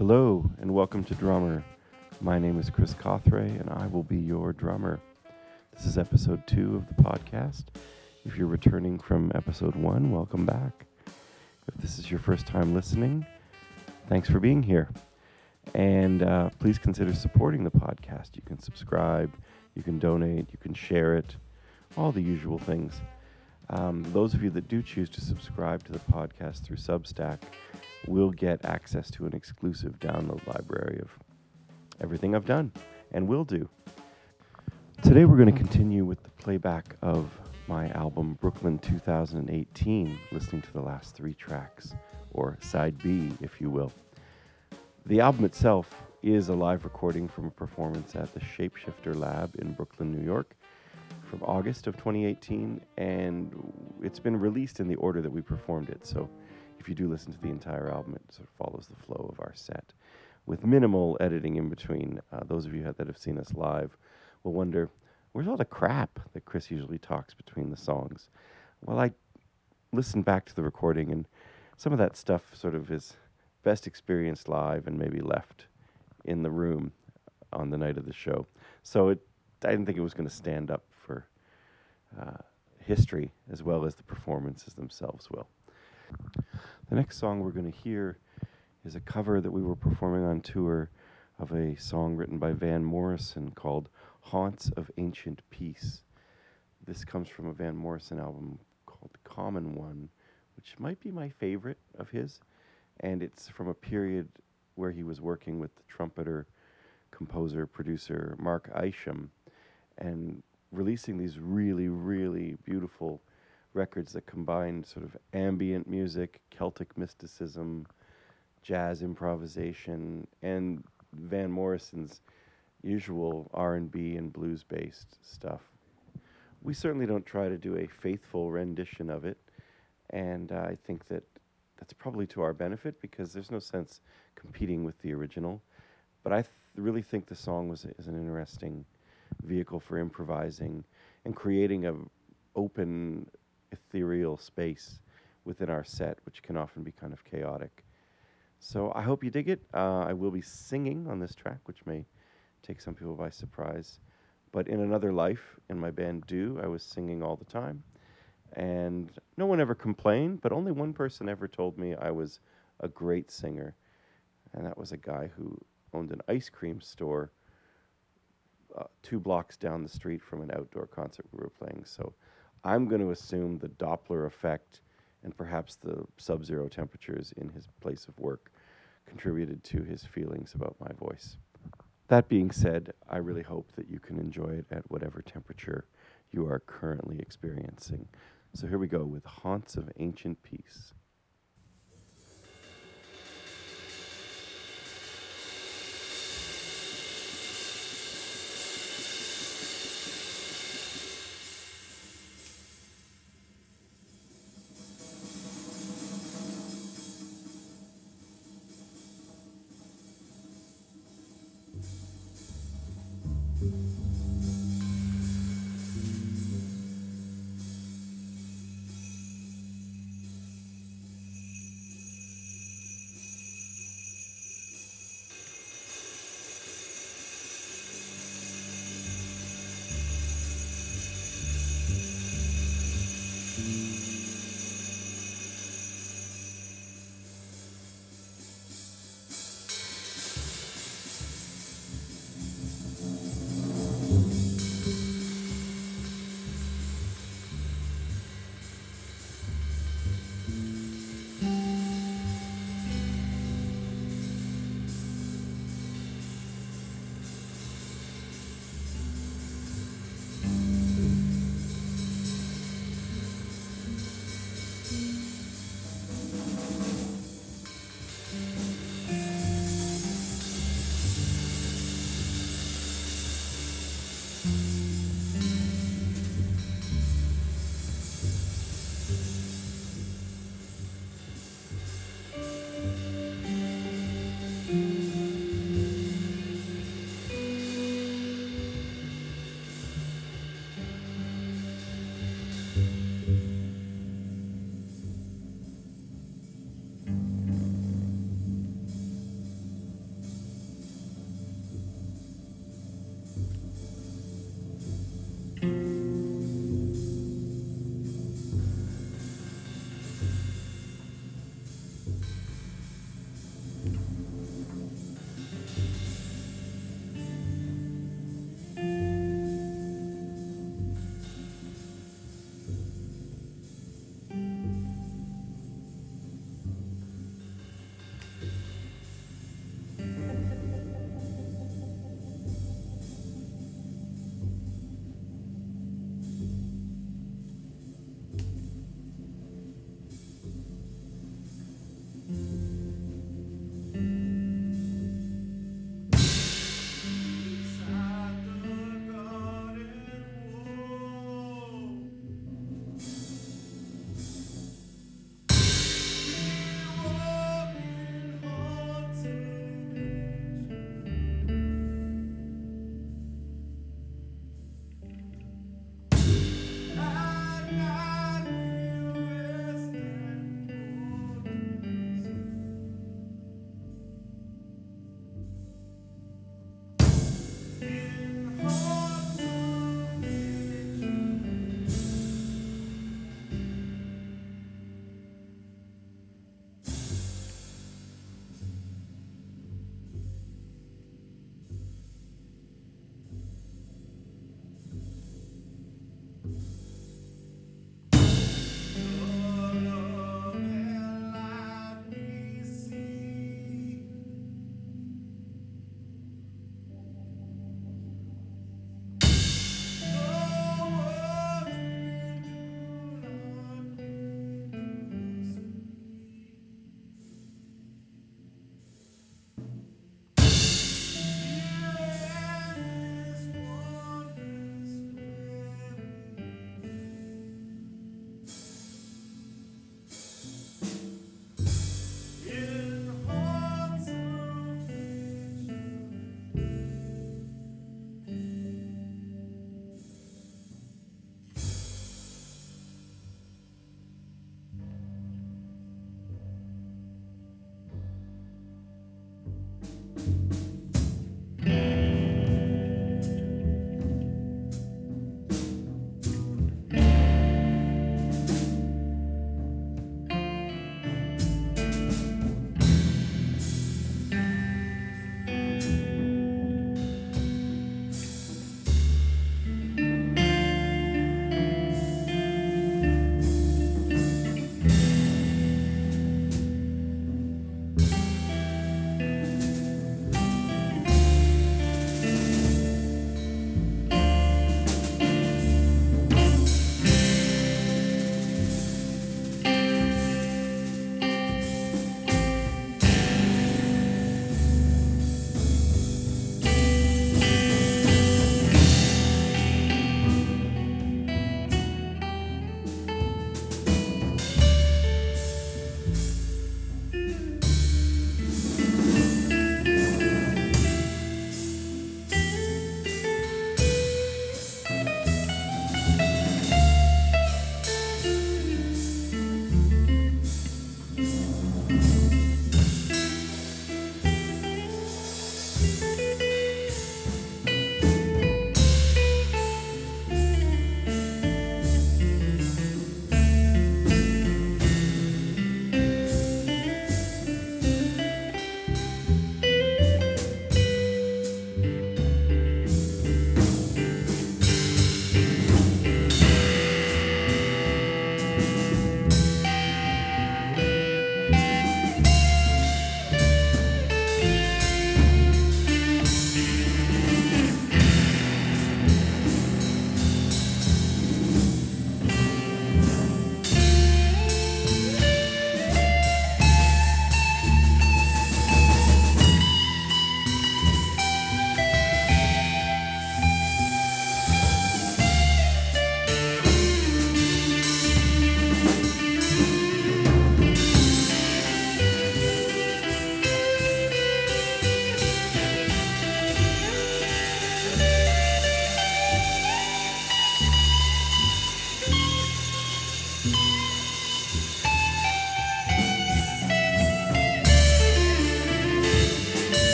Hello, and welcome to Drumber. My name is Chris Cawthray, and I will be your drummer. This is episode two of the podcast. If you're returning from episode one, welcome back. If this is your first time listening, thanks for being here. And uh, please consider supporting the podcast. You can subscribe, you can donate, you can share it, all the usual things. Um, those of you that do choose to subscribe to the podcast through Substack will get access to an exclusive download library of everything I've done and will do. Today we're going to continue with the playback of my album Brooklyn 2018, listening to the last three tracks, or side B, if you will. The album itself is a live recording from a performance at the Shapeshifter Lab in Brooklyn, New York, from August of 2018, and it's been released in the order that we performed it. So if you do listen to the entire album, it sort of follows the flow of our set with minimal editing in between. Uh, those of you that have seen us live will wonder where's all the crap that Chris usually talks between the songs? Well, I listened back to the recording, and some of that stuff sort of is best experienced live and maybe left in the room on the night of the show. So it, I didn't think it was going to stand up uh, history as well as the performances themselves will. The next song we're going to hear is a cover that we were performing on tour of a song written by Van Morrison called Haunts of Ancient Peace. This comes from a Van Morrison album called Common One, which might be my favorite of his. And it's from a period where he was working with the trumpeter, composer, producer Mark Isham and releasing these really, really beautiful records that combine sort of ambient music, Celtic mysticism, jazz improvisation, and Van Morrison's usual R&B and blues-based stuff. We certainly don't try to do a faithful rendition of it, and uh, I think that that's probably to our benefit because there's no sense competing with the original. But I th- really think the song was is an interesting vehicle for improvising and creating a open ethereal space within our set, which can often be kind of chaotic. So I hope you dig it. Uh, I will be singing on this track, which may take some people by surprise. But in another life, in my band Do, I was singing all the time. And no one ever complained, but only one person ever told me I was a great singer. And that was a guy who owned an ice cream store uh, two blocks down the street from an outdoor concert we were playing. So I'm going to assume the Doppler effect and perhaps the sub zero temperatures in his place of work contributed to his feelings about my voice. That being said, I really hope that you can enjoy it at whatever temperature you are currently experiencing. So here we go with Haunts of Ancient Peace.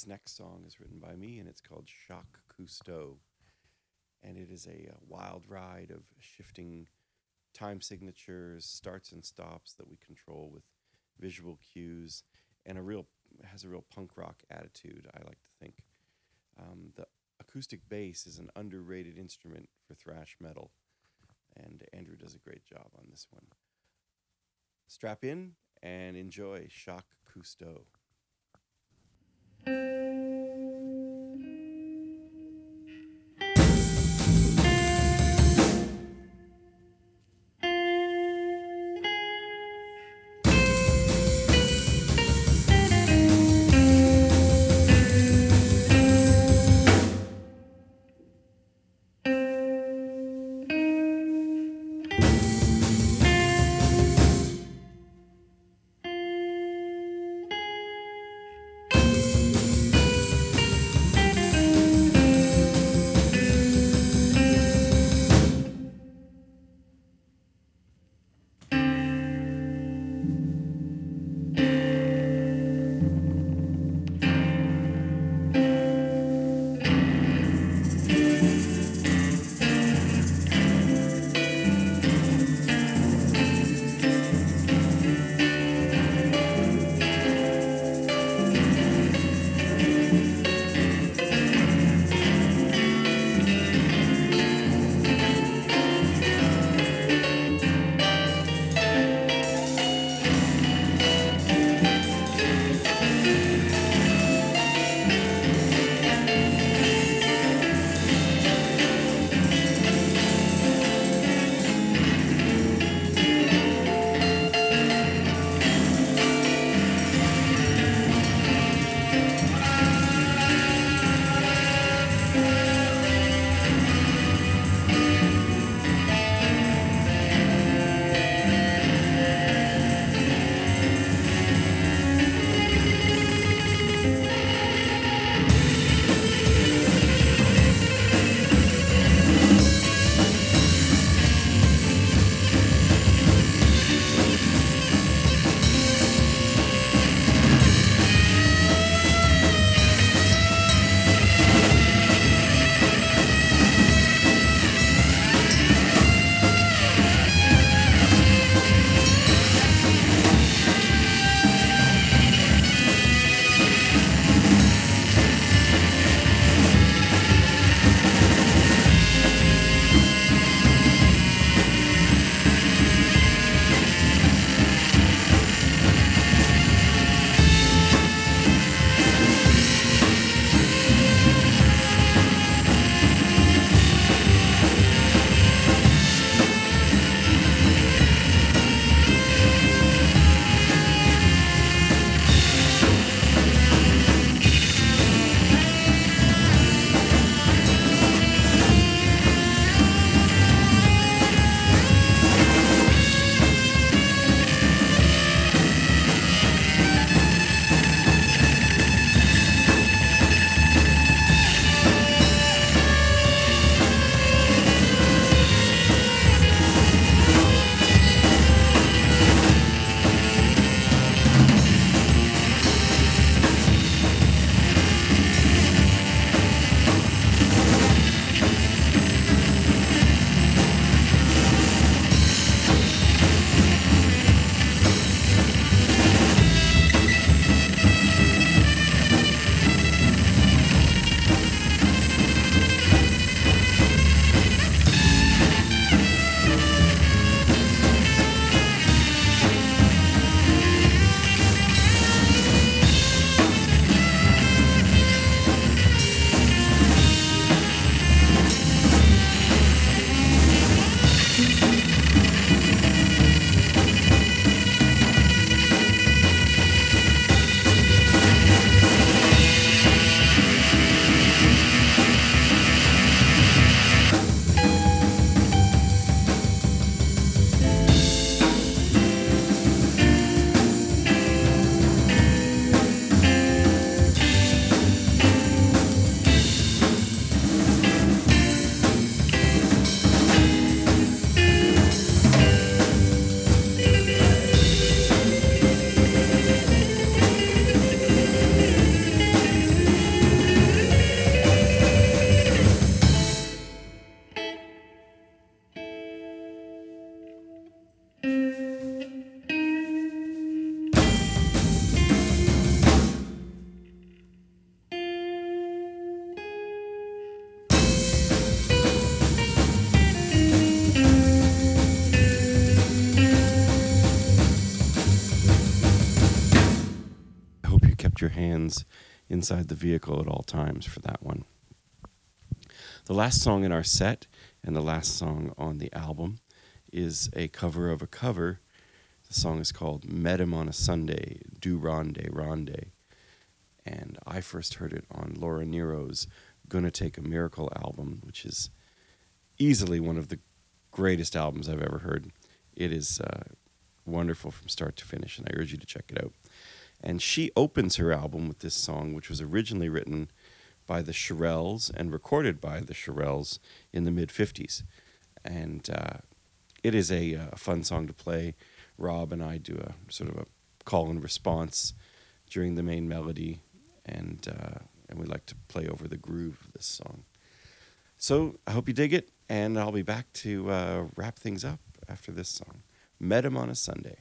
This next song is written by me, and it's called Jacques Cousteau. And it is a, a wild ride of shifting time signatures, starts and stops that we control with visual cues, and a real has a real punk rock attitude. I like to think um, the acoustic bass is an underrated instrument for thrash metal, and Andrew does a great job on this one. Strap in and enjoy Jacques Cousteau. Música your hands inside the vehicle at all times for that one. The last song in our set and the last song on the album is a cover of a cover. The song is called Met Him on a Sunday, Do Ronde Ronde. And I first heard it on Laura Nyro's Gonna Take a Miracle album, which is easily one of the greatest albums I've ever heard. It is uh, wonderful from start to finish, and I urge you to check it out. And she opens her album with this song, which was originally written by the Shirelles and recorded by the Shirelles in the mid 50s. And uh, it is a, a, uh, fun song to play. Rob and I do a sort of a call and response during the main melody, and, uh, and we like to play over the groove of this song. So I hope you dig it, and I'll be back to uh, wrap things up after this song. Met him on a Sunday.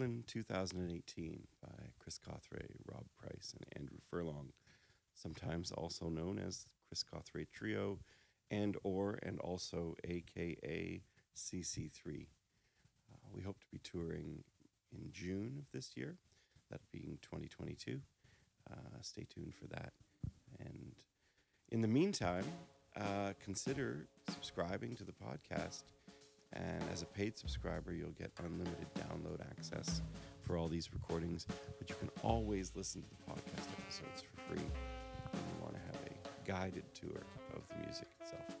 Brooklyn 2018 by Chris Cawthray, Rob Price, and Andrew Furlong, sometimes also known as Chris Cawthray Trio and or and also aka CC3. Uh, we hope to be touring in June of this year, that being 2022. Uh, stay tuned for that. And in the meantime, uh, consider subscribing to the podcast. And as a paid subscriber, you'll get unlimited download access for all these recordings. But you can always listen to the podcast episodes for free when you want to have a guided tour of the music itself.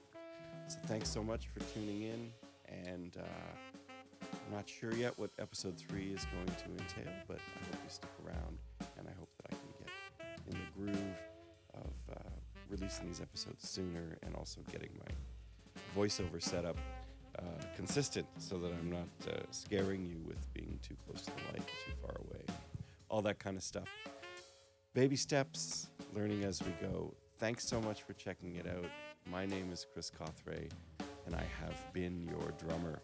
So thanks so much for tuning in. And uh, I'm not sure yet what episode three is going to entail, but I hope you stick around. And I hope that I can get in the groove of uh, releasing these episodes sooner and also getting my voiceover setup uh, consistent so that I'm not uh, scaring you with being too close to the mic, too far away, all that kind of stuff. Baby steps, learning as we go. Thanks so much for checking it out. My name is Chris Cawthray, and I have been your drummer.